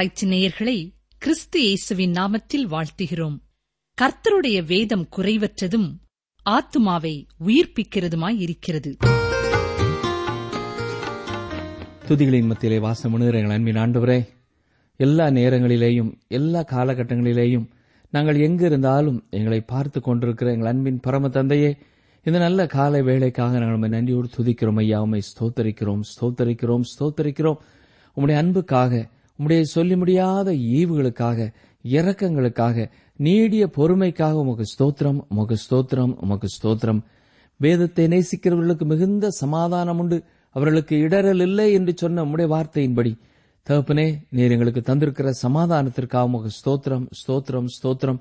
ஆராய்ச்சி நேயர்களை கிறிஸ்து இயேசுவின் நாமத்தில் வாழ்த்துகிறோம். கர்த்தருடைய வேதம் குறைவற்றதும் ஆத்துமாவை உயிர்ப்பிக்கிறதுமாய் இருக்கிறது. துதிகளின் மத்தியிலே வாசம் எங்கள் அன்பின் ஆண்டவரே எல்லா நேரங்களிலேயும் எல்லா காலகட்டங்களிலேயும் நாங்கள் எங்கு இருந்தாலும் எங்களை பார்த்து கொண்டிருக்கிற எங்கள் அன்பின் பரம தந்தையே இந்த நல்ல காலை வேலைக்காக நாங்கள் உண்மை நன்றியோடு துதிக்கிறோம். ஐயா உண்மை ஸ்தோத்தரிக்கிறோம் ஸ்தோத்தரிக்கிறோம் ஸ்தோத்தரிக்கிறோம். உம்முடைய அன்புக்காக உம்முடைய சொல்லி முடியாத ஈவுகளுக்காக இரக்கங்களுக்காக நீடிய பொறுமைக்காக உமக்கு ஸ்தோத்திரம் உமக்கு ஸ்தோத்திரம் உமக்கு ஸ்தோத்திரம். வேதத்தை நேசிக்கிறவர்களுக்கு மிகுந்த சமாதானம் உண்டு. அவர்களுக்கு இடரல் இல்லை என்று சொன்ன உம்முடைய வார்த்தையின்படி. தகப்பனே நீர் எங்களுக்கு தந்திருக்கிற சமாதானத்திற்காக உமக்கு ஸ்தோத்திரம் ஸ்தோத்திரம் ஸ்தோத்திரம்.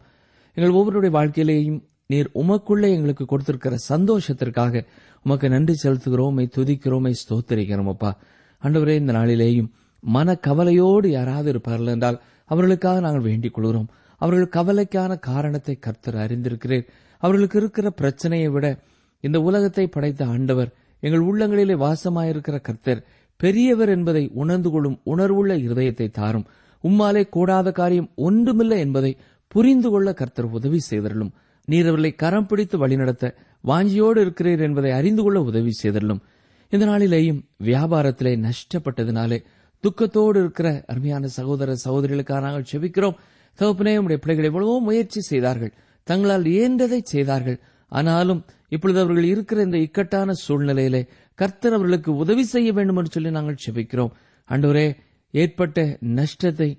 எங்கள் ஒவ்வொருடைய வாழ்க்கையிலேயும் நீர் உமக்குள்ளே எங்களுக்கு கொடுத்திருக்கிற சந்தோஷத்திற்காக உமக்கு நன்றி செலுத்துகிறோமை துதிக்கிறோமை துதிக்கிறோம் ஸ்தோத்தரிக்கிறோம் அப்பா. அண்டவரே இந்த நாளிலேயும் மன கவலையோடு யாராவது இருப்பார்கள் என்றால் அவர்களுக்காக நாங்கள் வேண்டிக் கொள்கிறோம். அவர்கள் கவலைக்கான காரணத்தை கர்த்தர் அறிந்திருக்கிறேன் அவர்களுக்கு இருக்கிற பிரச்சனையை விட இந்த உலகத்தை படைத்த ஆண்டவர் எங்கள் உள்ளங்களிலே வாசமாயிருக்கிற கர்த்தர் பெரியவர் என்பதை உணர்ந்து கொள்ளும் உணர்வுள்ள இருதயத்தை தாரும். உம்மாலே கூடாத காரியம் ஒன்றுமில்லை என்பதை புரிந்து கொள்ள கர்த்தர் உதவி செய்தருளும். நீர் அவர்களை கரம் பிடித்து வழிநடத்த வாஞ்சியோடு இருக்கிறீர் என்பதை அறிந்து கொள்ள உதவி செய்தருளும். இந்த நாளிலேயும் வியாபாரத்திலே நஷ்டப்பட்டதினாலே துக்கத்தோடு இருக்கிற அருமையான சகோதர சகோதரிகளுக்காக நாங்கள் செபிக்கிறோம். தகப்பனே உடைய பிள்ளைகள் எவ்வளவோ முயற்சி செய்தார்கள். தங்களால் இயன்றதை செய்தார்கள். ஆனாலும் இப்பொழுது அவர்கள் இருக்கிற இந்த இக்கட்டான சூழ்நிலையிலே கர்த்தர் அவர்களுக்கு உதவி செய்ய வேண்டும் என்று சொல்லி நாங்கள் செபிக்கிறோம். ஆண்டவரே ஏற்பட்ட நஷ்டத்தை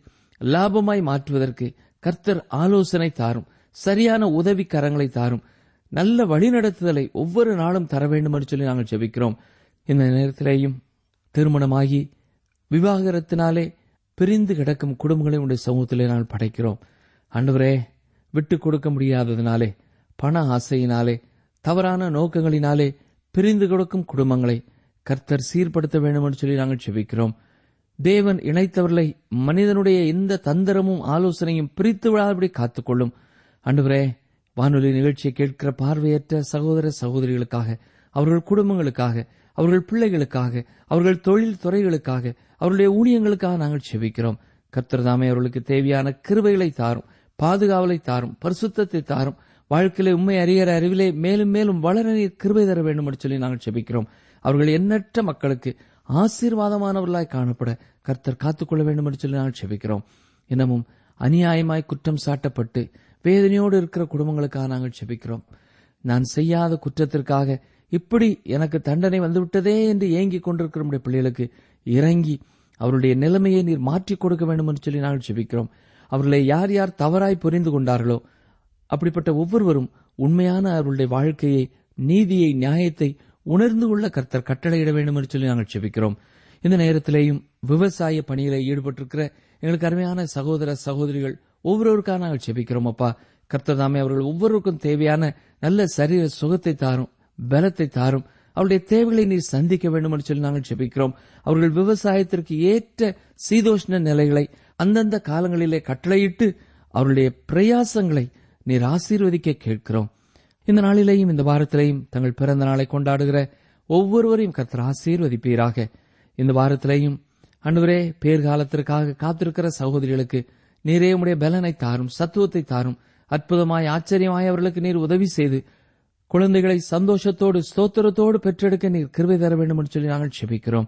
லாபமாய் மாற்றுவதற்கு கர்த்தர் ஆலோசனை தாரும். சரியான உதவி கரங்களை தாரும். நல்ல வழிநடத்துதலை ஒவ்வொரு நாளும் தர வேண்டும் என்று சொல்லி நாங்கள் செபிக்கிறோம். இந்த நேரத்திலேயும் திருமணமாகி விவாகரத்தினாலே பிரிந்து கிடக்கும் குடும்பங்களை உடைய சமூகத்திலே நாங்கள் படைக்கிறோம். அன்றுவரே விட்டு கொடுக்க முடியாததினாலே பண ஆசையினாலே தவறான நோக்கங்களினாலே பிரிந்து கொடுக்கும் குடும்பங்களை கர்த்தர் சீர்படுத்த வேண்டும் என்று சொல்லி நாங்கள் செபிக்கிறோம். தேவன் இணைத்தவர்களை மனிதனுடைய எந்த தந்திரமும் ஆலோசனையும் பிரித்து விழாதபடி காத்துக்கொள்ளும். அன்றுவரே வானொலி நிகழ்ச்சியை கேட்கிற பார்வையற்ற சகோதர சகோதரிகளுக்காக அவர்கள் குடும்பங்களுக்காக அவர்கள் பிள்ளைகளுக்காக அவர்கள் தொழில் துறைகளுக்காக அவருடைய ஊழியங்களுக்காக நாங்கள் செபிக்கிறோம். கர்த்தர்தாமே அவர்களுக்கு தேவையான கிருபைகளை தாரும் பாதுகாவலை தாரும் பரிசுத்தத்தை தாரும். வாழ்க்கையிலே உண்மை அறிகிற அறிவிலே மேலும் மேலும் வளர கிருபை தர வேண்டும் என்று சொல்லி நாங்கள் செபிக்கிறோம். அவர்கள் எண்ணற்ற மக்களுக்கு ஆசீர்வாதமானவர்களாய் காணப்பட கர்த்தர் காத்துக்கொள்ள வேண்டும் என்று சொல்லி நாங்கள் செபிக்கிறோம். இன்னமும் அநியாயமாய் குற்றம் சாட்டப்பட்டு வேதனையோடு இருக்கிற குடும்பங்களுக்காக நாங்கள் செபிக்கிறோம். நான் செய்யாத குற்றத்திற்காக இப்படி எனக்கு தண்டனை வந்துவிட்டதே என்று ஏங்கிக் கொண்டிருக்கிற நம்முடைய பிள்ளைகளுக்கு இறங்கி அவருடைய நிலைமையை நீர் மாற்றிக் கொடுக்க வேண்டும் என்று சொல்லி நாங்கள் செபிக்கிறோம் அவர்களை யார் யார் தவறாய் புரிந்து கொண்டார்களோ அப்படிப்பட்ட ஒவ்வொருவரும் உண்மையான அவர்களுடைய வாழ்க்கையை நீதியை நியாயத்தை உணர்ந்து கொள்ள கர்த்தர் கட்டளையிட வேண்டும் என்று சொல்லி நாங்கள் செபிக்கிறோம் இந்த நேரத்திலேயும் விவசாய பணியில ஈடுபட்டிருக்கிற எங்களுக்கு அருமையான சகோதர சகோதரிகள் ஒவ்வொருவருக்காக நாங்கள் செபிக்கிறோம் அப்பா. கர்த்தர் தாமே அவர்கள் ஒவ்வொருவருக்கும் தேவையான நல்ல சரீர சுகத்தை தாரும். பலத்தை தாரும். அவருடைய தேவைகளை நீர் சந்திக்க வேண்டும் என்று சொல்லி நாங்கள் ஜெபிக்கிறோம். அவர்கள் விவசாயத்திற்கு ஏற்ற சீதோஷ்ண நிலைகளை அந்தந்த காலங்களிலே கட்டளையிட்டு அவருடைய பிரயாசங்களை நீர் ஆசீர்வதிக்க கேட்கிறோம். இந்த நாளிலேயும் இந்த வாரத்திலேயும் தங்கள் பிறந்த நாளை கொண்டாடுகிற ஒவ்வொருவரையும் கர்த்தர் ஆசீர்வதிப்பீராக. இந்த வாரத்திலேயும் அன்றுவரே பேர்காலத்திற்காக காத்திருக்கிற சகோதரிகளுக்கு நீரே உடைய பலனை தாரும் சத்துவத்தை தாரும் அற்புதமாய் ஆச்சரியமாய் அவர்களுக்கு நீர் உதவி செய்து குழந்தைகளை சந்தோஷத்தோடு ஸ்தோத்திரத்தோடு பெற்றெடுக்க நீர் கிருபை தர வேண்டும் என்று சொல்லி நாங்கள் செபிக்கிறோம்.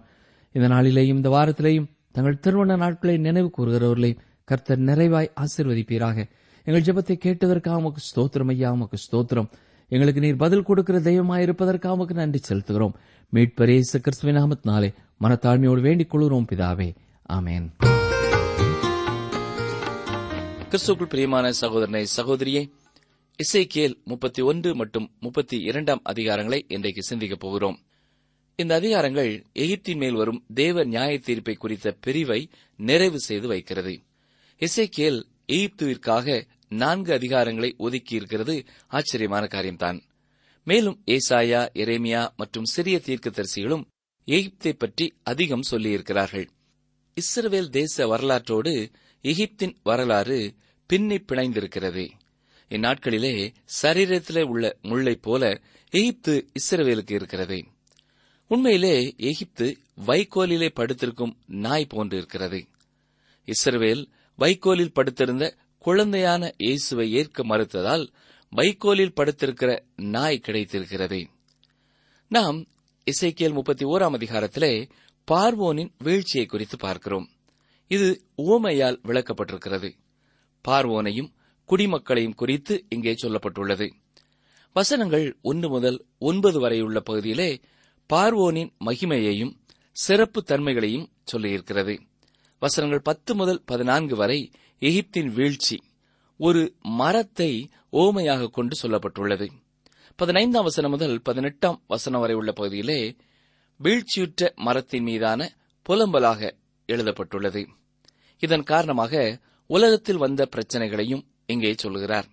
இந்த நாளிலேயும் இந்த வாரத்திலேயும் தங்கள் திருமண நாட்களை நினைவு கூறுகிறவர்களை கர்த்தர் நிறைவாய் ஆசிர்வதிப்பீராக. எங்கள் ஜெபத்தை கேட்டதற்காக உமக்கு ஸ்தோத்திரம் ஐயா உமக்கு ஸ்தோத்திரம். எங்களுக்கு நீர் பதில் கொடுக்கிற தெய்வமாயிருப்பதற்காக உமக்கு நன்றி செலுத்துகிறோம். மீட்பரேசு கிறிஸ்துவின் நாமத்தினாலே மனத்தாழ்மையோடு வேண்டிக் கொள்கிறோம் பிதாவே. ஆமேன். கிறிஸ்துக்குள் பிரியமான சகோதரனை சகோதரியே இசைக்கியல் முப்பத்தி ஒன்று மற்றும் முப்பத்தி இரண்டாம் அதிகாரங்களை இன்றைக்கு சிந்திக்கப் போகிறோம். இந்த அதிகாரங்கள் எகிப்தின் மேல் வரும் தேவ நியாய தீர்ப்பை குறித்த பிரிவை நிறைவு செய்து வைக்கிறது. இசைக்கியல் எகிப்துவிற்காக நான்கு அதிகாரங்களை ஒதுக்கியிருக்கிறது ஆச்சரியமான காரியம்தான். மேலும் ஏசாயா எரேமியா மற்றும் சிறிய தீர்க்கதரிசிகளும் எகிப்தை பற்றி அதிகம் சொல்லியிருக்கிறார்கள். இஸ்ரவேல் தேச வரலாற்றோடு எகிப்தின் வரலாறு பின்னி பிணைந்திருக்கிறது. இந்நாட்களிலே சரீரத்திலே உள்ள முள்ளைப் போல எகிப்து இஸ்ரவேலுக்கு இருக்கிறது. உண்மையிலே எகிப்து வைக்கோலிலே படுத்திருக்கும் நாய் போன்று இருக்கிறது. இஸ்ரவேல் வைக்கோலில் படுத்திருந்த குழந்தையான இயேசுவை ஏற்க மறுத்ததால் வைக்கோலில் படுத்திருக்கிற நாய் கிடைத்திருக்கிறது. நாம் இசைக்கியல் முப்பத்தி ஓராம் அதிகாரத்திலே பார்வோனின் வீழ்ச்சியை குறித்து பார்க்கிறோம். இது ஓமையால் விளக்கப்பட்டிருக்கிறது. பார்வோனையும் குடிமக்களையும் குறித்து இங்கே சொல்லப்பட்டுள்ளது. வசனங்கள் ஒன்று முதல் ஒன்பது வரையுள்ள பகுதியிலே பார்வோனின் மகிமையையும் சிறப்பு தன்மைகளையும் சொல்லியிருக்கிறது. வசனங்கள் பத்து முதல் பதினான்கு வரை எகிப்தின் வீழ்ச்சி ஒரு மரத்தை ஓமையாக கொண்டு சொல்லப்பட்டுள்ளது. பதினைந்தாம் வசனம் முதல் பதினெட்டாம் வசனம் வரை உள்ள பகுதியிலே வீழ்ச்சியுற்ற மரத்தின் மீதான புலம்பலாக எழுதப்பட்டுள்ளது. இதன் காரணமாக உலகத்தில் வந்த பிரச்சனைகளையும் இங்கே சொல்கிறார்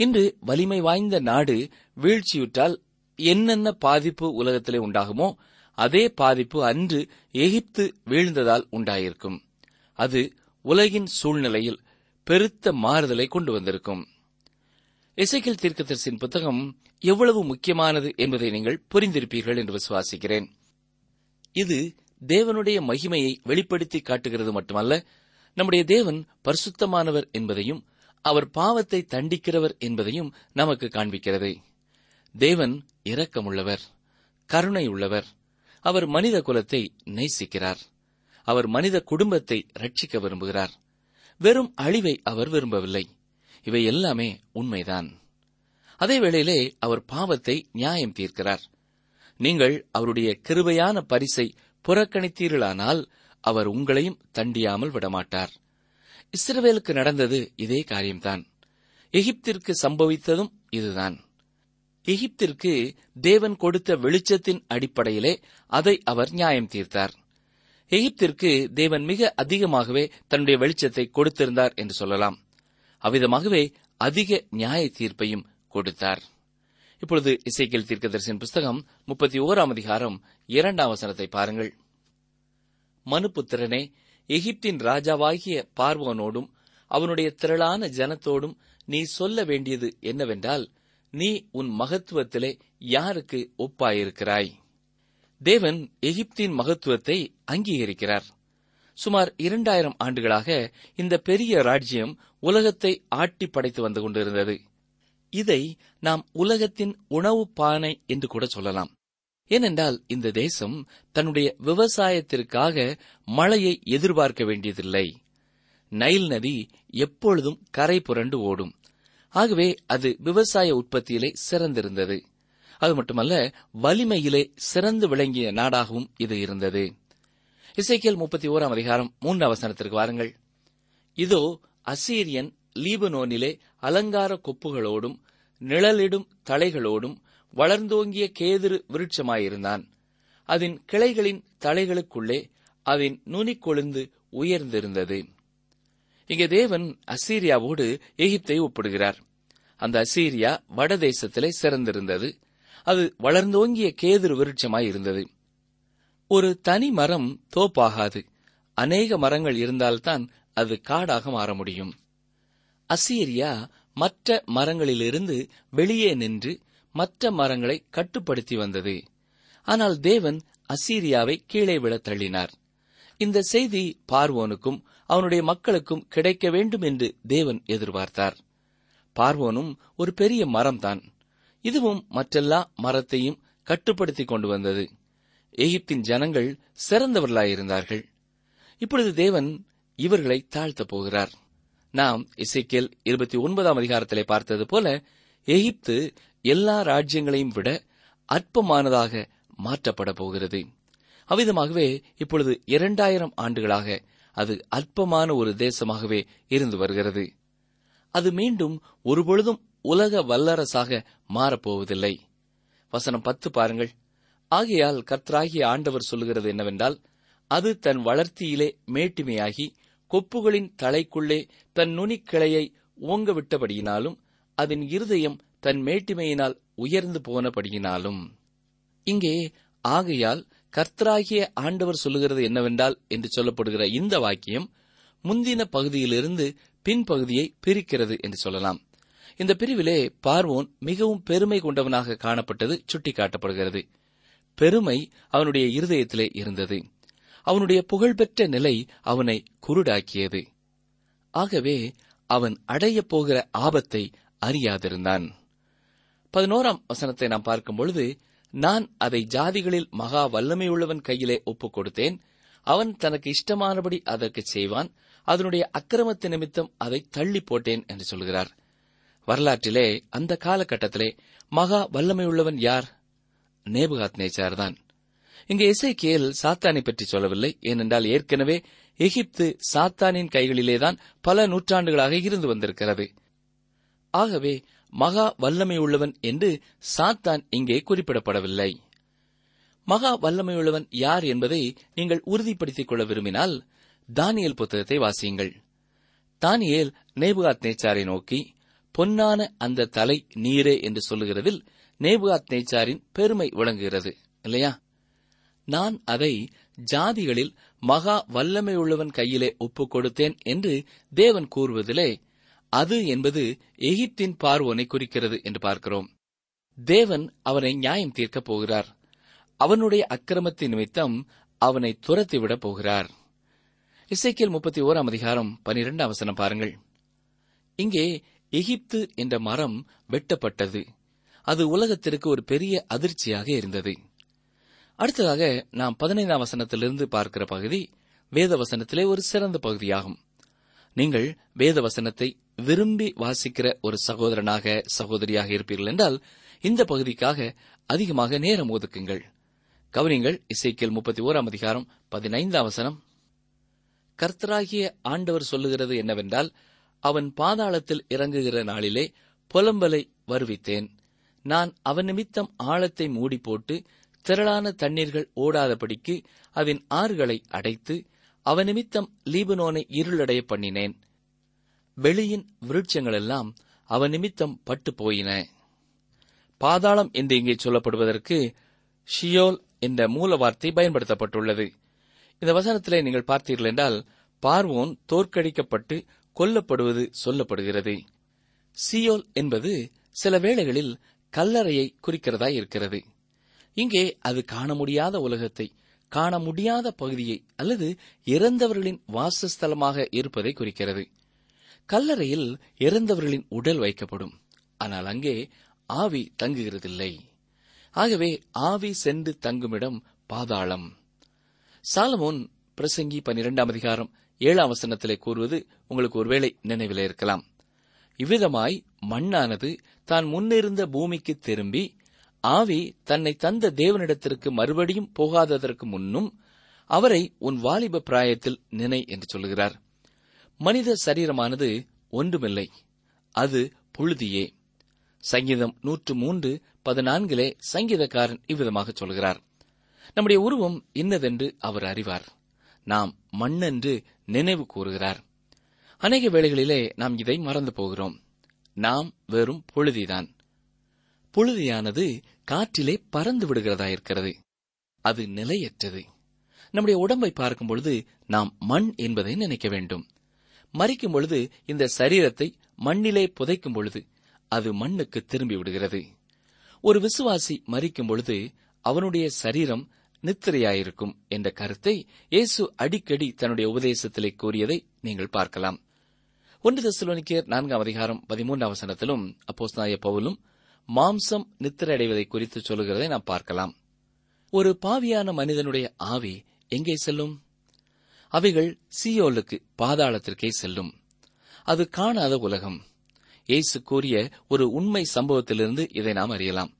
இன்று வலிமை வாய்ந்த நாடு வீழ்ச்சியுற்றால் என்னென்ன பாதிப்பு உலகத்திலே உண்டாகுமோ அதே பாதிப்பு அன்று எகிப்து வீழ்ந்ததால் உண்டாயிருக்கும். அது உலகின் சூழ்நிலையில் பெருத்த மாறுதலை கொண்டு வந்திருக்கும். இசைக்கில் தீர்க்கதரிசின் புத்தகம் எவ்வளவு முக்கியமானது என்பதை நீங்கள் புரிந்திருப்பீர்கள் என்று விசுவாசிக்கிறேன். இது தேவனுடைய மகிமையை வெளிப்படுத்தி காட்டுகிறது மட்டுமல்ல நம்முடைய தேவன் பரிசுத்தமானவர் என்பதையும் அவர் பாவத்தை தண்டிக்கிறவர் என்பதையும் நமக்கு காண்பிக்கிறது. தேவன் இரக்கமுள்ளவர் கருணை உள்ளவர் அவர் மனித குலத்தை நேசிக்கிறார். அவர் மனித குடும்பத்தை ரட்சிக்க விரும்புகிறார். வெறும் அழிவை அவர் விரும்பவில்லை. இவை எல்லாமே உண்மைதான். அதே வேளையிலே அவர் பாவத்தை நியாயம் தீர்க்கிறார். நீங்கள் அவருடைய கிருபையான பரிசை புறக்கணித்தீர்களானால் அவர் உங்களையும் தண்டியாமல் விடமாட்டார். இஸ்ரவேலுக்கு நடந்தது இதே காரியம்தான். எகிப்திற்கு சம்பவித்ததும் இதுதான். எகிப்திற்கு தேவன் கொடுத்த வெளிச்சத்தின் அடிப்படையிலே அதை அவர் நியாயம் தீர்த்தார். எகிப்திற்கு தேவன் மிக அதிகமாகவே தன்னுடைய வெளிச்சத்தை கொடுத்திருந்தார் என்று சொல்லலாம். அவ்விதமாகவே அதிக நியாய தீர்ப்பையும் கொடுத்தார். இப்பொழுது இசைக்கியல் தீர்க்கதரிசின் புஸ்தகம் முப்பத்தி ஓராம் அதிகாரம் இரண்டாம் வசனத்தை பாருங்கள். மனுபுத்திரனே எகிப்தின் ராஜாவாகிய பார்வோனோடும் அவனுடைய திரளான ஜனத்தோடும் நீ சொல்ல வேண்டியது என்னவென்றால் நீ உன் மகத்துவத்திலே யாருக்கு ஒப்பாயிருக்கிறாய்? தேவன் எகிப்தின் மகத்துவத்தை அங்கீகரிக்கிறார். சுமார் இரண்டாயிரம் ஆண்டுகளாக இந்த பெரிய ராஜ்யம் உலகத்தை ஆட்டி படைத்து வந்து கொண்டிருந்தது. இதை நாம் உலகத்தின் உணவு பானை என்று கூட சொல்லலாம். ஏனென்றால் இந்த தேசம் தன்னுடைய விவசாயத்திற்காக மழையை எதிர்பார்க்க வேண்டியதில்லை. நைல் நதி எப்பொழுதும் கரை புரண்டு ஓடும். ஆகவே அது விவசாய உற்பத்தியிலே சிறந்திருந்தது. அது மட்டுமல்ல வலிமையிலே சிறந்து விளங்கிய நாடாகவும் இது இருந்தது. இசைக்கியல் முப்பத்தி ஓராம் அதிகாரம் மூன்று அவசரத்திற்கு வாருங்கள். இதோ அசீரியன் லீபனோனிலே அலங்கார கொப்புகளோடும் நிழலிடும் தலைகளோடும் வளர்ந்தோங்கிய கேதுரு விருட்சமாயிருந்தான். அதன் கிளைகளின் தலைகளுக்குள்ளே அதன் நுனிக்கொழுந்து உயர்ந்திருந்தது. இங்கே தேவன் அசீரியாவோடு எகிப்தை ஒப்பிடுகிறார். அந்த அசீரியா வடதேசத்திலே சிறந்திருந்தது. அது வளர்ந்தோங்கிய கேதுரு விருட்சமாய் இருந்தது ஒரு தனி மரம் தோப்பாகாது. அநேக மரங்கள் இருந்தால்தான் அது காடாக மாற முடியும். அசீரியா மற்ற மரங்களிலிருந்து வெளியே நின்று மற்ற மரங்களை கட்டுப்படுத்தி வந்தது. ஆனால் தேவன் அசீரியாவை கீழே விழ தள்ளினார். இந்த செய்தி பார்வோனுக்கும் அவனுடைய மக்களுக்கும் கிடைக்க வேண்டும் என்று தேவன் எதிர்பார்த்தார். பார்வோனும் ஒரு பெரிய மரம்தான். இதுவும் மற்றெல்லா மரத்தையும் கட்டுப்படுத்திக் கொண்டு வந்தது. எகிப்தின் ஜனங்கள் சிறந்தவர்களாயிருந்தார்கள். இப்பொழுது தேவன் இவர்களை தாழ்த்தப் போகிறார். நாம் இசைக்கேல் இருபத்தி ஒன்பதாம் அதிகாரத்திலே பார்த்தது போல எகிப்து எல்லா ராஜ்யங்களையும் விட அற்பமானதாக மாற்றப்பட போகிறது. அவ்விதமாகவே இப்பொழுது இரண்டாயிரம் ஆண்டுகளாக அது அற்பமான ஒரு தேசமாகவே இருந்து வருகிறது. அது மீண்டும் ஒருபொழுதும் உலக வல்லரசாக மாறப்போவதில்லை. வசனம் பத்து பாருங்கள். ஆகையால் கர்த்தராகிய ஆண்டவர் சொல்லுகிறது என்னவென்றால் அது தன் வளர்த்தியிலே மேட்டுமையாகி கொப்புகளின் தலைக்குள்ளே தன் நுனிக்கிளையை ஓங்க விட்டபடியினாலும் அதன் இருதயம் தன் மேட்டிமையினால் உயர்ந்து போனபடியினாலும். இங்கே ஆகையால் கர்த்தராகிய ஆண்டவர் சொல்லுகிறது என்னவென்றால் என்று சொல்லப்படுகிற இந்த வாக்கியம் முந்தின பகுதியிலிருந்து பின்பகுதியை பிரிக்கிறது என்று சொல்லலாம். இந்த பிரிவிலே பார்வோன் மிகவும் பெருமை கொண்டவனாக காணப்பட்டது சுட்டிக்காட்டப்படுகிறது. பெருமை அவனுடைய இருதயத்திலே இருந்தது. அவனுடைய புகழ்பெற்ற நிலை அவனை குருடாக்கியது. ஆகவே அவன் அடையப் போகிற ஆபத்தை அறியாதிருந்தான். பதினோராம் வசனத்தை நாம் பார்க்கும் பொழுது நான் அதை ஜாதிகளில் மகா வல்லமையுள்ளவன் கையிலே ஒப்புக் கொடுத்தேன். அவன் தனக்கு இஷ்டமானபடி அதற்கு செய்வான். அதனுடைய அக்கிரமத்து நிமித்தம் அதை தள்ளி போட்டேன் என்று சொல்கிறார். வரலாற்றிலே அந்த காலகட்டத்திலே மகா வல்லமையுள்ளவன் யார்? நேபுகாத் நேச்சார்தான் இங்கே இசைக்கியல் சாத்தானை பற்றி சொல்லவில்லை. ஏனென்றால் ஏற்கனவே எகிப்து சாத்தானின் கைகளிலேதான் பல நூற்றாண்டுகளாக இருந்து வந்திருக்கிறது. ஆகவே மகா வல்லமையுள்ளவன் என்று சாத்தான் இங்கே குறிப்பிடப்படவில்லை. மகா வல்லமையுள்ளவன் யார் என்பதை நீங்கள் உறுதிப்படுத்திக் கொள்ள விரும்பினால் தானியல் புத்தகத்தை வாசியுங்கள். தானியேல் நேபுகாத் நேச்சாரை நோக்கி பொன்னான அந்த தலை நீரே என்று சொல்லுகிறதில் நேபுகாத் நேச்சாரின் பெருமை விளங்குகிறது இல்லையா? நான் அதை ஜாதிகளில் மகா வல்லமையுள்ளவன் கையிலே ஒப்புக் கொடுத்தேன் என்று தேவன் கூறுவதிலே அது என்பது எகிப்தின் பார்வோனை குறிக்கிறது என்று பார்க்கிறோம். தேவன் அவனை நியாயம் தீர்க்கப் போகிறார். அவனுடைய அக்கிரமத்தின் நிமித்தம் அவனை துரத்திவிடப் போகிறார். இசைக்கியல் முப்பத்தி ஓராம் அதிகாரம் பனிரெண்டு அவசரம் பாருங்கள். இங்கே எகிப்து என்ற மரம் வெட்டப்பட்டது. அது உலகத்திற்கு ஒரு பெரிய அதிர்ச்சியாக இருந்தது. அடுத்ததாக நாம் பதினைந்தாம் வசனத்திலிருந்து பார்க்கிற பகுதி வேத வசனத்திலே ஒரு சிறந்த பகுதியாகும். நீங்கள் வேத வசனத்தை விரும்பி வாசிக்கிற ஒரு சகோதரனாக சகோதரியாக இருப்பீர்கள் என்றால் இந்த பகுதிக்காக அதிகமாக நேரம் ஒதுக்குங்கள். கவனிங்கள் இசைக்கியல் முப்பத்தி ஓராம் அதிகாரம் பதினைந்தாம் வசனம். கர்த்தராகிய ஆண்டவர் சொல்லுகிறது என்னவென்றால் அவன் பாதாளத்தில் இறங்குகிற நாளிலே புலம்பலை வருவித்தேன். நான் அவன் நிமித்தம் ஆழத்தை மூடி போட்டு திரளான தண்ணீர்கள் ஓடாதபடிக்கு அதன் ஆறுகளை அடைத்து அவன் நிமித்தம் லீபனோனை இருளடைய பண்ணினேன். வெளியின் விருட்சங்களெல்லாம் அவன் நிமித்தம் பட்டு போயின பாதாளம் என்று இங்கே சொல்லப்படுவதற்கு ஷியோல் என்ற மூல வார்த்தை பயன்படுத்தப்பட்டுள்ளது. இந்த வசனத்திலே நீங்கள் பார்த்தீர்கள் என்றால் பார்வோன் தோற்கடிக்கப்பட்டு கொல்லப்படுவது சொல்லப்படுகிறது. சியோல் என்பது சில வேளைகளில் கல்லறையை குறிக்கிறதா இருக்கிறது. இங்கே அது காண முடியாத உலகத்தை காண முடியாத பகுதியை அல்லது இறந்தவர்களின் வாசஸ்தலமாக இருப்பதை குறிக்கிறது. கல்லறையில் இறந்தவர்களின் உடல் வைக்கப்படும். ஆனால் அங்கே ஆவி தங்குகிறதில்லை. ஆகவே ஆவி சென்று தங்குமிடம் பாதாளம். சாலமோன் பிரசங்கி பனிரெண்டாம் அதிகாரம் ஏழாம் வசனத்திலே கூறுவது உங்களுக்கு ஒருவேளை நினைவில் இருக்கலாம். இவ்விதமாய் மண்ணானது தான் முன்னிருந்த பூமிக்கு திரும்பி ஆவி தன்னை தந்த தேவனிடத்திற்கு மறுபடியும் போகாததற்கு முன்னும் அவரை உன் வாலிப பிராயத்தில் நினை என்று சொல்லுகிறார். மனித சரீரமானது ஒன்றுமில்லை. அது புழுதியே. சங்கீதம் நூற்று மூன்று பதினான்கிலே சங்கீதக்காரன் இவ்விதமாக சொல்கிறார். நம்முடைய உருவம் இன்னதென்று அவர் அறிவார். நாம் மண்ணென்று நினைவு கூறுகிறார். அநேக வேளைகளிலே நாம் இதை மறந்து போகிறோம். நாம் வெறும் புழுதிதான். புழுதியானது காற்றிலே பறந்து விடுகிறதா இருக்கிறது. அது நிலையற்றது. நம்முடைய உடம்பை பார்க்கும் பொழுது நாம் மண் என்பதை நினைக்க வேண்டும். மறிக்கும் பொழுது இந்த சரீரத்தை மண்ணிலே புதைக்கும் பொழுது அது மண்ணுக்கு திரும்பி விடுகிறது. ஒரு விசுவாசி மறிக்கும் பொழுது அவனுடைய சரீரம் நித்திரையாயிருக்கும் என்ற கருத்தை இயேசு அடிக்கடி தன்னுடைய உபதேசத்திலே கூறியதை நீங்கள் பார்க்கலாம். ஒன்று தெசலோனிக்கேர் நான்காம் அதிகாரம் பதிமூன்றாம் வசனத்திலும் அப்போஸ்தாய பவுலும் மாம்சம் நித்திரையடைவதை குறித்து சொல்லுகிறதை நாம் பார்க்கலாம். ஒரு பாவியான மனிதனுடைய ஆவி எங்கே செல்லும்? அவைகள் சியோலுக்கு பாதாளத்திற்கே செல்லும். அது காணாத உலகம். ஏசு கூறிய ஒரு உண்மை சம்பவத்திலிருந்து இதை நாம் அறியலாம்.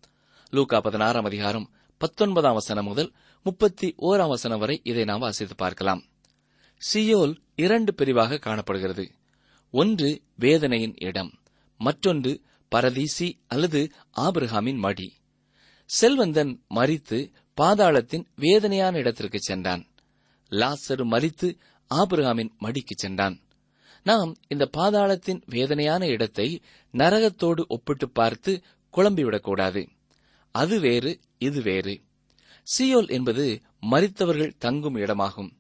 லூகா பதினாறாம் அதிகாரம் பத்தொன்பதாம் வசனம் முதல் முப்பத்தி ஓராம் வசனம் வரை இதை நாம் வாசித்து பார்க்கலாம். சியோல் இரண்டு பிரிவாக காணப்படுகிறது. ஒன்று வேதனையின் இடம் மற்றொன்று பரதீசி அல்லது ஆபிரஹாமின் மடி. செல்வந்தன் மரித்து பாதாளத்தின் வேதனையான இடத்திற்கு சென்றான். லாசரு மரித்து ஆபிரகாமின் மடிக்கு சென்றான். நாம் இந்த பாதாளத்தின் வேதனையான இடத்தை நரகத்தோடு ஒப்பிட்டு பார்த்து குழம்பிவிடக்கூடாது அது வேறு இது வேறு. சியோல் என்பது மரித்தவர்கள் தங்கும் இடமாகும்.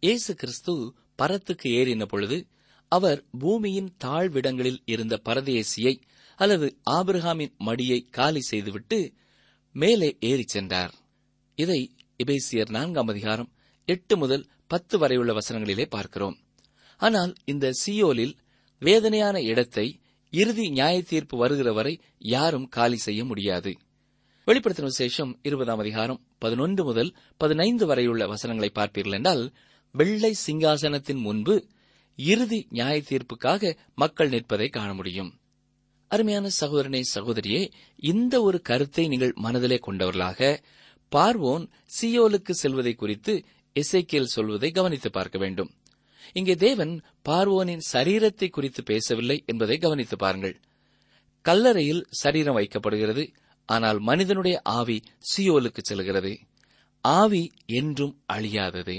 இயேசு கிறிஸ்து பரத்துக்கு ஏறின பொழுது அவர் பூமியின் தாழ்விடங்களில் இருந்த பரதேசியை அல்லது ஆபிரகாமின் மடியை காலி செய்துவிட்டு மேலே ஏறிச் சென்றார். இதை இபேசியர் நான்காம் அதிகாரம் எட்டு முதல் பத்து வரையுள்ள வசனங்களிலே பார்க்கிறோம். ஆனால் இந்த சியோலில் வேதனையான இடத்தை இறுதி நியாய தீர்ப்பு வருகிற வரை யாரும் காலி செய்ய முடியாது. வெளிப்படுத்தின விசேஷம் இருபதாம் அதிகாரம் பதினொன்று முதல் பதினைந்து வரையுள்ள வசனங்களை பார்ப்பீர்கள் என்றால் வெள்ளை சிங்காசனத்தின் முன்பு இறுதி நியாய தீர்ப்புக்காக மக்கள் நிற்பதை காண முடியும். அருமையான சகோதரனே சகோதரியே இந்த ஒரு கருத்தை நீங்கள் மனதிலே கொண்டவர்களாக பார்வோன் சியோலுக்கு செல்வதை குறித்து இசைக்கியல் சொல்வதை கவனித்து பார்க்க வேண்டும். இங்கே தேவன் பார்வோனின் சரீரத்தை குறித்து பேசவில்லை என்பதை கவனித்து பாருங்கள். கல்லறையில் சரீரம் வைக்கப்படுகிறது ஆனால் மனிதனுடைய ஆவி சியோலுக்கு செல்கிறது. ஆவி என்றும் அழியாதது.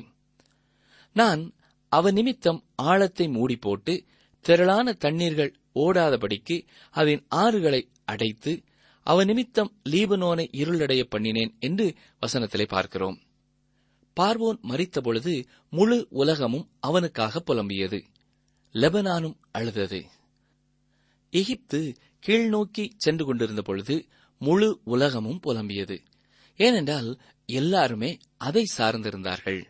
நான் அவ நிமித்தம் ஆழத்தை மூடி போட்டு திரளான தண்ணீர்கள் ஓடாதபடிக்கு அதன் ஆறுகளை அடைத்து அவ நிமித்தம் லீபனோனை இருளடைய பண்ணினேன் என்று வசனத்திலே பார்க்கிறோம். பார்வோன் மறித்தபொழுது முழு உலகமும் அவனுக்காக புலம்பியது. லெபனானும் அழுதது. எகிப்து கீழ்நோக்கி சென்று கொண்டிருந்த பொழுது முழு உலகமும் புலம்பியது. ஏனென்றால் எல்லாருமே அதை சார்ந்திருந்தார்கள்.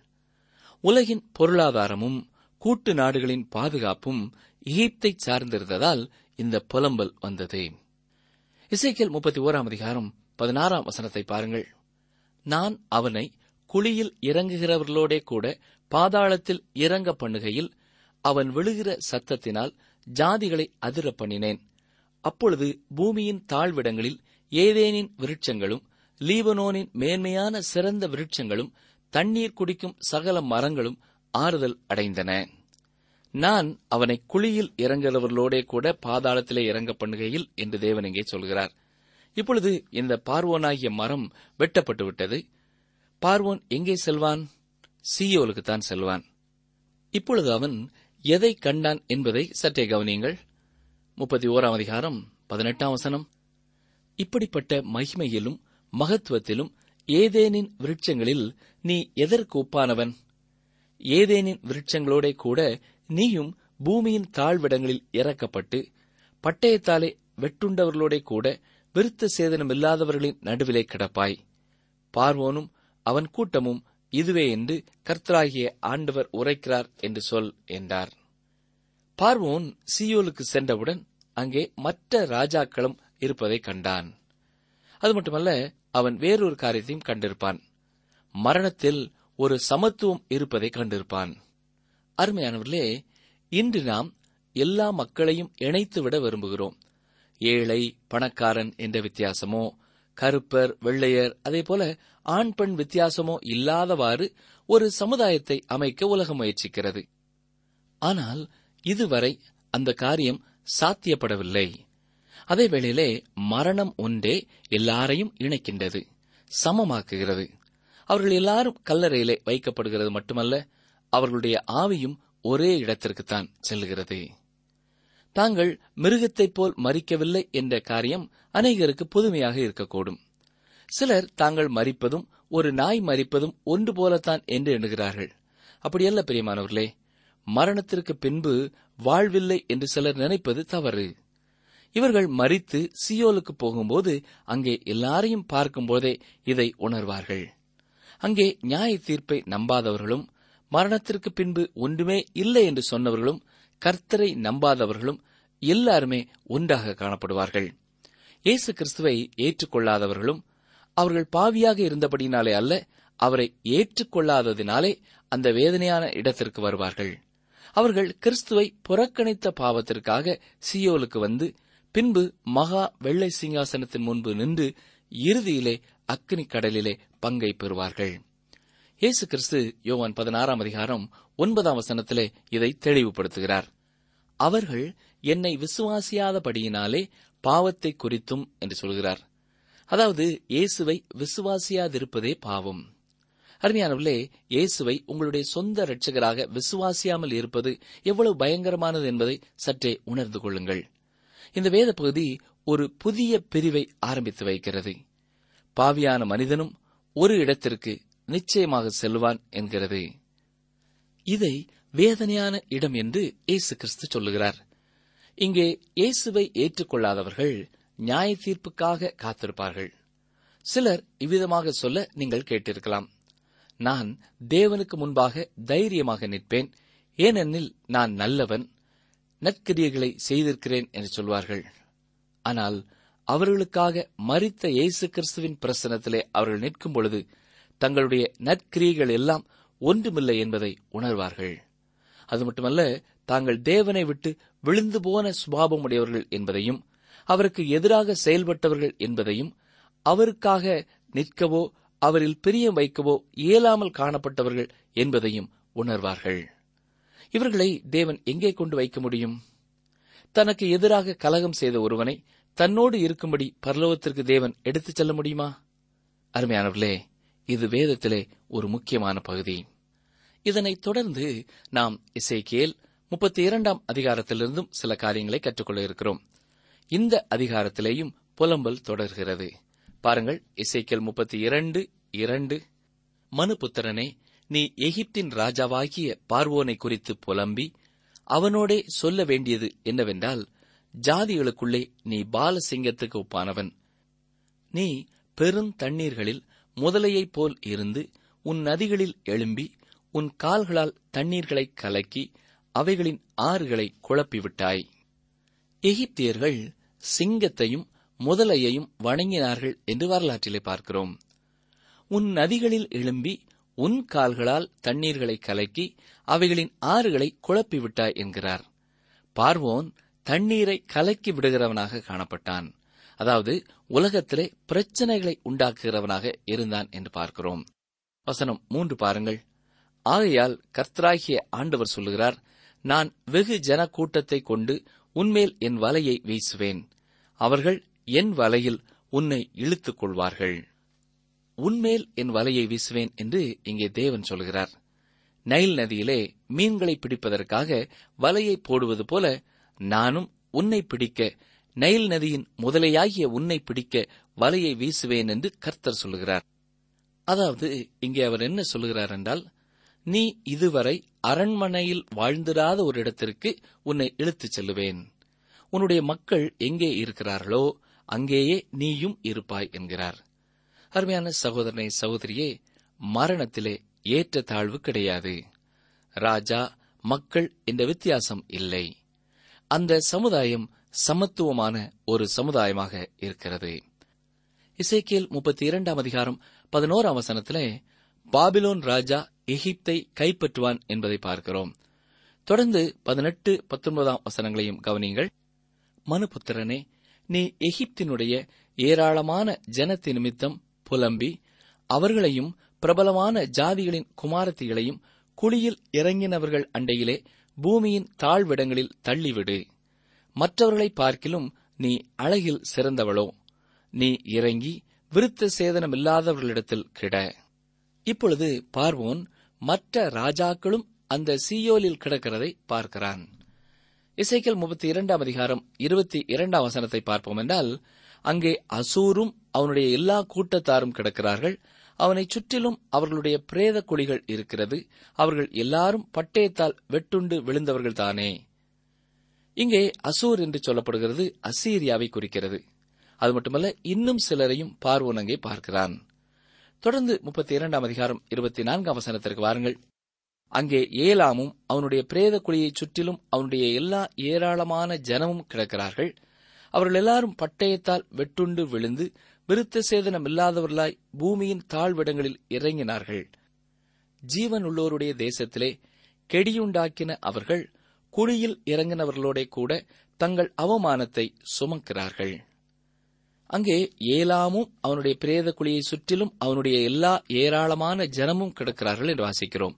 உலகின் பொருளாதாரமும் கூட்டு நாடுகளின் பாதுகாப்பும் எகிப்தை சார்ந்திருந்ததால் இந்த புலம்பல் வந்தது. இசைக்கல் முப்பத்தி ஓராம் அதிகாரம் பதினாறாம் வசனத்தை பாருங்கள். நான் அவனை குழியில் இறங்குகிறவர்களோடே கூட பாதாளத்தில் இறங்க பண்ணுகையில் அவன் விழுகிற சத்தத்தினால் ஜாதிகளை அதிர பண்ணினேன். அப்பொழுது பூமியின் தாழ்விடங்களில் ஏதேனின் விருட்சங்களும் லீபனோனின் மேன்மையான சிறந்த விருட்சங்களும் தண்ணீர் குடிக்கும் சகல மரங்களும் ஆறுதல் அடைந்தன. நான் அவனை குழியில் இறங்குகிறவர்களோடே கூட பாதாளத்திலே இறங்க பண்ணுகையில் என்று தேவன் இங்கே சொல்கிறார். இப்பொழுது இந்த பார்வோனாகிய மரம் வெட்டப்பட்டு விட்டது பார்வோன் எங்கே செல்வான்? சியோலுக்குத்தான் செல்வான். இப்பொழுது அவன் எதை கண்டான் என்பதை சற்றே கவனியுங்கள். முப்பத்தி ஓராம் அதிகாரம் பதினெட்டாம் வசனம். இப்படிப்பட்ட மகிமையிலும் மகத்துவத்திலும் ஏதேனின் விருட்சங்களில் நீ எதற்கு ஒப்பானவன் ஏதேனின் விருட்சங்களோட கூட நீயும் பூமியின் தாழ்விடங்களில் இறக்கப்பட்டு பட்டயத்தாலே வெட்டுண்டவர்களோட கூட விருத்த சேதனமில்லாதவர்களின் நடுவிலே கிடப்பாய். பார்வோனும் அவன் கூட்டமும் இதுவே என்று கர்த்தராகிய ஆண்டவர் உரைக்கிறார் என்று சொல் என்றார். பார்வோன் சியோலுக்கு சென்றவுடன் அங்கே மற்ற ராஜாக்களும் இருப்பதை கண்டான். அது மட்டுமல்ல அவன் வேறொரு காரியத்தையும் கண்டிருப்பான். மரணத்தில் ஒரு சமத்துவம் இருப்பதை கண்டிருப்பான். அருமையானவர்களே இன்று நாம் எல்லா மக்களையும் இணைத்துவிட விரும்புகிறோம். ஏழை பணக்காரன் என்ற வித்தியாசமோ கருப்பர் வெள்ளையர் அதே போல ஆண் பெண் வித்தியாசமோ இல்லாதவாறு ஒரு சமுதாயத்தை அமைக்க உலகம் முயற்சிக்கிறது. ஆனால் இதுவரை அந்த காரியம் சாத்தியப்படவில்லை. அதே வேளையிலே மரணம் ஒன்றே எல்லாரையும் இணைக்கின்றது சமமாக்குகிறது. அவர்கள் எல்லாரும் கல்லறையிலே வைக்கப்படுகிறது மட்டுமல்ல அவர்களுடைய ஆவியும் ஒரே இடத்திற்குத்தான் செல்கிறது தாங்கள் மிருகத்தைப் போல் மறிக்கவில்லை என்ற காரியம் அநேகருக்கு புதுமையாக இருக்கக்கூடும். சிலர் தாங்கள் மறிப்பதும் ஒரு நாய் மறிப்பதும் ஒன்று போலத்தான் என்று எண்ணுகிறார்கள். அப்படியல்ல பிரியமானவர்களே. மரணத்திற்கு பின்பு வாழ்வில்லை என்று சிலர் நினைப்பது தவறு. இவர்கள் மறித்து சியோலுக்கு போகும்போது அங்கே எல்லாரையும் பார்க்கும்போதே இதை உணர்வார்கள். அங்கே நியாய தீர்ப்பை நம்பாதவர்களும் மரணத்திற்கு பின்பு ஒன்றுமே இல்லை என்று சொன்னவர்களும் கர்த்தரை நம்பாதவர்களும் எல்லாருமே ஒன்றாக காணப்படுவார்கள். இயேசு கிறிஸ்துவை ஏற்றுக்கொள்ளாதவர்களும் அவர்கள் பாவியாக இருந்தபடினாலே அல்ல அவரை ஏற்றுக்கொள்ளாததினாலே அந்த வேதனையான இடத்திற்கு வருவார்கள். அவர்கள் கிறிஸ்துவை புறக்கணித்த பாவத்திற்காக சியோலுக்கு வந்து பின்பு மகா வெள்ளை சிங்காசனத்தின் முன்பு நின்று இறுதியிலே அக்னி கடலிலே பங்கை பெறுவார்கள். இயேசு கிறிஸ்து யோவான் பதினாறாம் அதிகாரம் ஒன்பதாம் வசனத்திலே இதை தெளிவுபடுத்துகிறார். அவர்கள் என்னை விசுவாசியாதபடியினாலே பாவத்தை குறித்தும் என்று சொல்கிறார். அதாவது இயேசுவை விசுவாசியாதிருப்பதே பாவம். அருமையானவர்களே இயேசுவை உங்களுடைய சொந்த ரட்சகராக விசுவாசியாமல் இருப்பது எவ்வளவு பயங்கரமானது என்பதை சற்றே உணர்ந்து கொள்ளுங்கள். இந்த வேத பகுதி ஒரு புதிய பிரிவை ஆரம்பித்து வைக்கிறது. பாவியான மனிதனும் ஒரு இடத்திற்கு நிச்சயமாக செல்வான் என்கிறது. இதை வேதனையான இடம் என்று இயேசு கிறிஸ்து சொல்லுகிறார். இங்கே இயேசுவை ஏற்றுக்கொள்ளாதவர்கள் நியாய தீர்ப்புக்காக காத்திருப்பார்கள். சிலர் இவ்விதமாக சொல்ல நீங்கள் கேட்டிருக்கலாம். நான் தேவனுக்கு முன்பாக தைரியமாக நிற்பேன். ஏனெனில் நான் நல்லவன் நற்கிரியைகளை செய்திருக்கிறேன் என்று சொல்வார்கள். ஆனால் அவர்களுக்காக மறித்த இயேசு கிறிஸ்துவின் பிரசனத்திலே அவர்கள் நிற்கும் பொழுது தங்களுடைய நற்கிரியைகள் எல்லாம் ஒன்றுமில்லை என்பதை உணர்வார்கள். அது மட்டுமல்ல தாங்கள் தேவனை விட்டு விழுந்து போன சுபாபம் உடையவர்கள் என்பதையும் அவருக்கு எதிராக செயல்பட்டவர்கள் என்பதையும் அவருக்காக நிற்கவோ அவரில் பிரியம் வைக்கவோ இயலாமல் காணப்பட்டவர்கள் என்பதையும் உணர்வார்கள். இவர்களை தேவன் எங்கே கொண்டு வைக்க முடியும்? தனக்கு எதிராக கலகம் செய்த ஒருவனை தன்னோடு இருக்கும்படி பரலோகத்திற்கு தேவன் எடுத்துச் செல்ல முடியுமா? அருமையானவர்களே இது வேதத்திலே ஒரு முக்கியமான பகுதி. இதனைத் தொடர்ந்து நாம் இசைக்கேல் முப்பத்தி இரண்டாம் அதிகாரத்திலிருந்தும் சில காரியங்களை கற்றுக்கொள்ள இருக்கிறோம். இந்த அதிகாரத்திலேயும் புலம்பல் தொடர்கிறது. பாருங்கள் இசைக்கேல் முப்பத்தி இரண்டு. இரண்டு மனுபுத்திரனே நீ எகிப்தின் ராஜாவாகிய பார்வோனை குறித்து புலம்பி அவனோடே சொல்ல வேண்டியது என்னவென்றால் ஜாதிகளுக்குள்ளே நீ பாலசிங்கத்துக்கு ஒப்பானவன். நீ பெருந்தண்ணீர்களில் முதலையைப் போல் இருந்து உன் நதிகளில் எழும்பி உன் கால்களால் தண்ணீர்களை கலக்கி அவைகளின் ஆறுகளை குழப்பிவிட்டாய். எகிப்தியர்கள் சிங்கத்தையும் முதலையையும் வணங்கினார்கள் என்று வரலாற்றிலே பார்க்கிறோம். உன் நதிகளில் எழும்பி உன் கால்களால் தண்ணீர்களை கலக்கி அவைகளின் ஆறுகளை குழப்பிவிட்டாய் என்கிறார். பார்வோன் தண்ணீரை கலக்கி விடுகிறவனாக காணப்பட்டான். அதாவது உலகத்திலே பிரச்சனைகளை உண்டாக்குகிறவனாக இருந்தான் என்று பார்க்கிறோம். வசனம் மூன்று பாருங்கள். ஆகையால் கர்த்தராகிய ஆண்டவர் சொல்லுகிறார் நான் வெகு ஜன கூட்டத்தை கொண்டு உன்மேல் என் வலையை வீசுவேன். அவர்கள் என் வலையில் உன்னை இழுத்துக் கொள்வார்கள். உன்மேல் என் வலையை வீசுவேன் என்று இங்கே தேவன் சொல்கிறார் நைல் நதியிலே மீன்களை பிடிப்பதற்காக வலையை போடுவது போல நானும் உன்னை பிடிக்க நைல் நதியின் முதலையாகிய உன்னை பிடிக்க வலையை வீசுவேன் என்று கர்த்தர் சொல்லுகிறார். அதாவது இங்கே அவர் என்ன சொல்லுகிறார் என்றால் நீ இதுவரை அரண்மனையில் வாழ்ந்திராத ஒரு இடத்திற்கு உன்னை இழுத்துச் செல்லுவேன். உன்னுடைய மக்கள் எங்கே இருக்கிறார்களோ அங்கேயே நீயும் இருப்பாய் என்கிறார். அருமையான சகோதரனை சகோதரியே மரணத்திலே ஏற்ற தாழ்வு கிடையாது. ராஜா மக்கள் இந்த வித்தியாசம் இல்லை. அந்த சமுதாயம் சமத்துவமான ஒரு சமுதாயமாக இருக்கிறது. இசைக்கேல் முப்பத்தி இரண்டாம் அதிகாரம் பதினோராம் வசனத்திலே பாபிலோன் ராஜா எகிப்தை கைப்பற்றுவான் என்பதை பார்க்கிறோம். தொடர்ந்து பதினெட்டு பத்தொன்பதாம் வசனங்களையும் கவனியுங்கள். மனுபுத்திரனே நீ எகிப்தினுடைய ஏராளமான ஜனத்தி நிமித்தம் புலம்பி அவர்களையும் பிரபலமான ஜாதிகளின் குமாரத்திகளையும் குழியில் இறங்கினவர்கள் அண்டையிலே பூமியின் தாழ்விடங்களில் தள்ளிவிடு. மற்றவர்களை பார்க்கிலும் நீ அழகில் சிறந்தவளோ. நீ இறங்கி விருத்த சேதனமில்லாதவர்களிடத்தில் கிட. இப்பொழுது பார்வோன் மற்ற ராஜாக்களும் அந்த சீயோலில் கிடக்கிறதை பார்க்கிறான். இசைக்கல் முப்பத்தி இரண்டாம் அதிகாரம் இருபத்தி இரண்டாம் வசனத்தை பார்ப்போம் என்றால் அங்கே அசூரும் அவனுடைய எல்லா கூட்டத்தாரும் கிடக்கிறார்கள். அவனைச் சுற்றிலும் அவர்களுடைய பிரேத குழிகள் இருக்கிறது. அவர்கள் எல்லாரும் பட்டயத்தால் வெட்டுண்டு விழுந்தவர்கள் தானே. இங்கே அசூர் என்று சொல்லப்படுகிறது அசீரியாவை குறிக்கிறது. அது மட்டுமல்ல இன்னும் சிலரையும் பார்வோன் அங்கே பார்க்கிறான். தொடர்ந்து முப்பத்தி இரண்டாம் அதிகாரம் இருபத்தி நான்காம் வசனத்திற்கு வாருங்கள். அங்கே ஏலாமும் அவனுடைய பிரேத குழியைச் சுற்றிலும் அவனுடைய எல்லா ஏராளமான ஜனமும் கிடக்கிறார்கள். அவர்கள் எல்லாரும் பட்டயத்தால் வெட்டுண்டு விழுந்து விருத்த சேதனம் இல்லாதவர்களாய் பூமியின் தாழ்விடங்களில் இறங்கினார்கள். ஜீவன் உள்ளோருடைய தேசத்திலே கெடியுண்டாக்கின அவர்கள் குழியில் இறங்கினவர்களோட கூட தங்கள் அவமானத்தை சுமக்கிறார்கள். அங்கே ஏலாமும் அவனுடைய பிரேத குழியை சுற்றிலும் அவனுடைய எல்லா ஏராளமான ஜனமும் கிடக்கிறார்கள் என்று வாசிக்கிறோம்.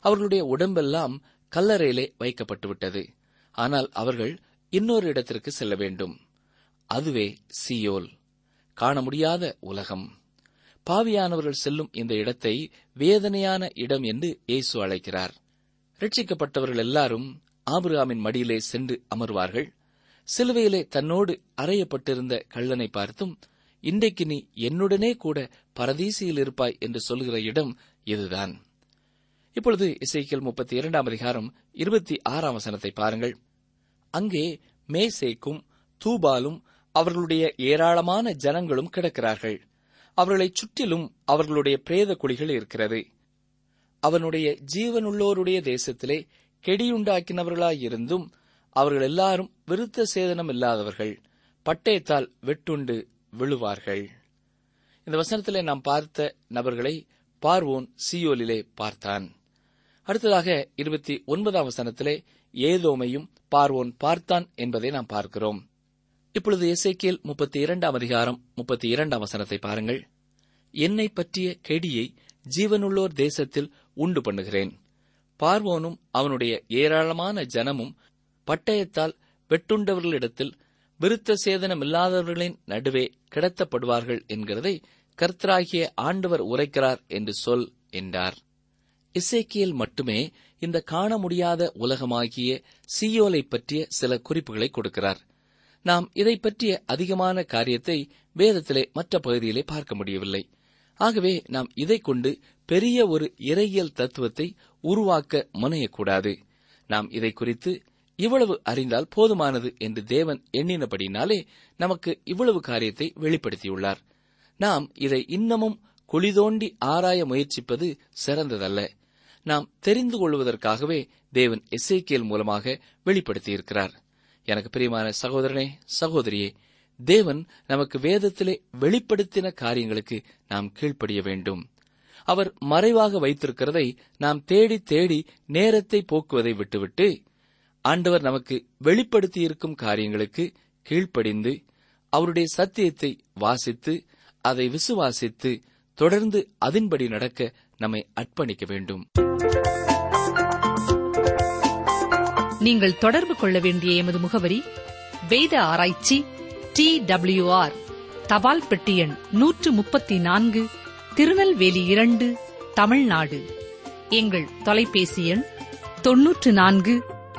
அவர்களுடைய உடம்பெல்லாம் கல்லறையிலே வைக்கப்பட்டுவிட்டது. ஆனால் அவர்கள் இன்னொரு இடத்திற்கு செல்ல வேண்டும். அதுவே சியோல். காண முடியாத உலகம். பாவியானவர்கள் செல்லும் இந்த இடத்தை வேதனையான இடம் என்று இயேசு அழைக்கிறார். ரட்சிக்கப்பட்டவர்கள் எல்லாரும் ஆபிரகாமின் மடியிலே சென்று அமர்வார்கள். சிலுவையிலே தன்னோடு அறையப்பட்டிருந்த கள்ளனை பார்த்தும் இன்றைக்கு நீ என்னுடனே கூட பரதீசியில் இருப்பாய் என்று சொல்கிற இடம் இதுதான். இப்பொழுது இசைக்கியல் முப்பத்தி இரண்டாம் அதிகாரம் இருபத்தி ஆறாம் வசனத்தை பாருங்கள். அங்கே மேசேக்கும் தூபாலும் அவர்களுடைய ஏராளமான ஜனங்களும் கிடக்கிறார்கள். அவர்களைச் சுற்றிலும் அவர்களுடைய பிரேத குழிகள் இருக்கிறது. அவனுடைய ஜீவனுள்ளோருடைய தேசத்திலே கெடியுண்டாக்கினவர்களாயிருந்தும் அவர்கள் எல்லாரும் விருத்த சேதனம் இல்லாதவர்கள் பட்டயத்தால் வெட்டுண்டு விழுவார்கள். இந்த வசனத்திலே நாம் பார்த்த நபர்களை பார்வோன் சியோலிலே பார்த்தான். அடுத்ததாக இருபத்தி ஒன்பதாம் வசனத்திலே ஏதோமையும் பார்வோன் பார்த்தான் என்பதை நாம் பார்க்கிறோம். இப்பொழுது எசேக்கியல் முப்பத்தி இரண்டாம் அதிகாரம் முப்பத்தி இரண்டாம் வசனத்தை பாருங்கள். என்னை பற்றிய கெடியை ஜீவனுள்ளோர் தேசத்தில் உண்டு பண்ணுகிறேன். பார்வோனும் அவனுடைய ஏராளமான ஜனமும் பட்டயத்தால் வெட்டுண்டவர்களிடத்தில் விருத்த சேதனம் இல்லாதவர்களின் நடுவே கிடத்தப்படுவார்கள் என்கிறதை கர்த்தராகிய ஆண்டவர் உரைக்கிறார் என்று சொல் என்றார். இசைக்கியல் மட்டுமே இந்த காண முடியாத உலகமாகிய சியோலை பற்றிய சில குறிப்புகளை கொடுக்கிறார். நாம் இதை பற்றிய அதிகமான காரியத்தை வேதத்திலே மற்ற பகுதியிலே பார்க்க முடியவில்லை. ஆகவே நாம் இதை கொண்டு பெரிய ஒரு இறையியல் தத்துவத்தை உருவாக்க முனையக்கூடாது. நாம் இதை குறித்து இவ்வளவு அறிந்தால் போதுமானது என்று தேவன் எண்ணினபடினாலே நமக்கு இவ்வளவு காரியத்தை வெளிப்படுத்தியுள்ளார். நாம் இதை இன்னமும் குளிதோண்டி ஆராய முயற்சிப்பது சிறந்ததல்ல. நாம் தெரிந்து கொள்வதற்காகவே தேவன் எஸ்ஐக்கியல் மூலமாக வெளிப்படுத்தியிருக்கிறார். எனக்கு பிரியமான சகோதரனே சகோதரியே தேவன் நமக்கு வேதத்திலே வெளிப்படுத்தின காரியங்களுக்கு நாம் கீழ்ப்படிய வேண்டும். அவர் மறைவாக வைத்திருக்கிறதை நாம் தேடி தேடி நேரத்தை போக்குவதை விட்டுவிட்டு ஆண்டவர் நமக்கு வெளிப்படுத்தியிருக்கும் காரியங்களுக்கு கீழ்ப்படிந்து அவருடைய சத்தியத்தை வாசித்து அதை விசுவாசித்து தொடர்ந்து அதன்படி நடக்க நம்மை அர்ப்பணிக்க வேண்டும். நீங்கள் தொடர்பு கொள்ள வேண்டிய எமது முகவரி வேத ஆராய்ச்சி டி டபிள்யூ ஆர் தபால் பெட்டி எண் நூற்று முப்பத்தி நான்கு திருநெல்வேலி இரண்டு தமிழ்நாடு. எங்கள் தொலைபேசி எண் தொன்னூற்று நான்கு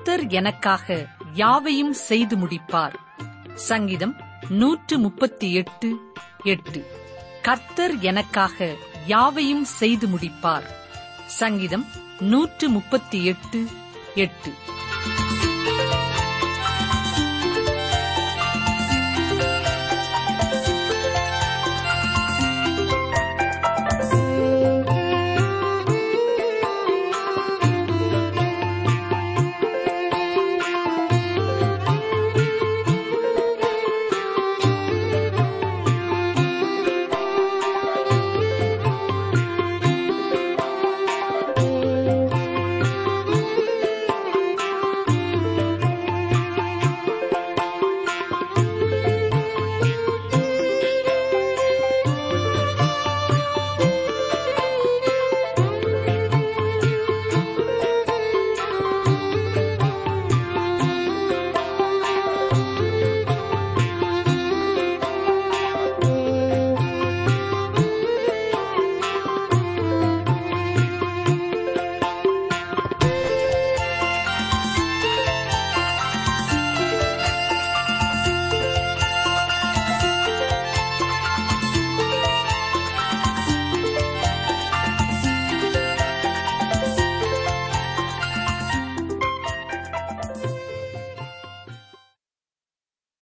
கர்த்தர் எனக்காக யாவையும் செய்து முடிப்பார். சங்கீதம் நூற்று முப்பத்தி எட்டு. எட்டு கர்த்தர் எனக்காக யாவையும் செய்து முடிப்பார். சங்கீதம் நூற்று முப்பத்தி எட்டு எட்டு.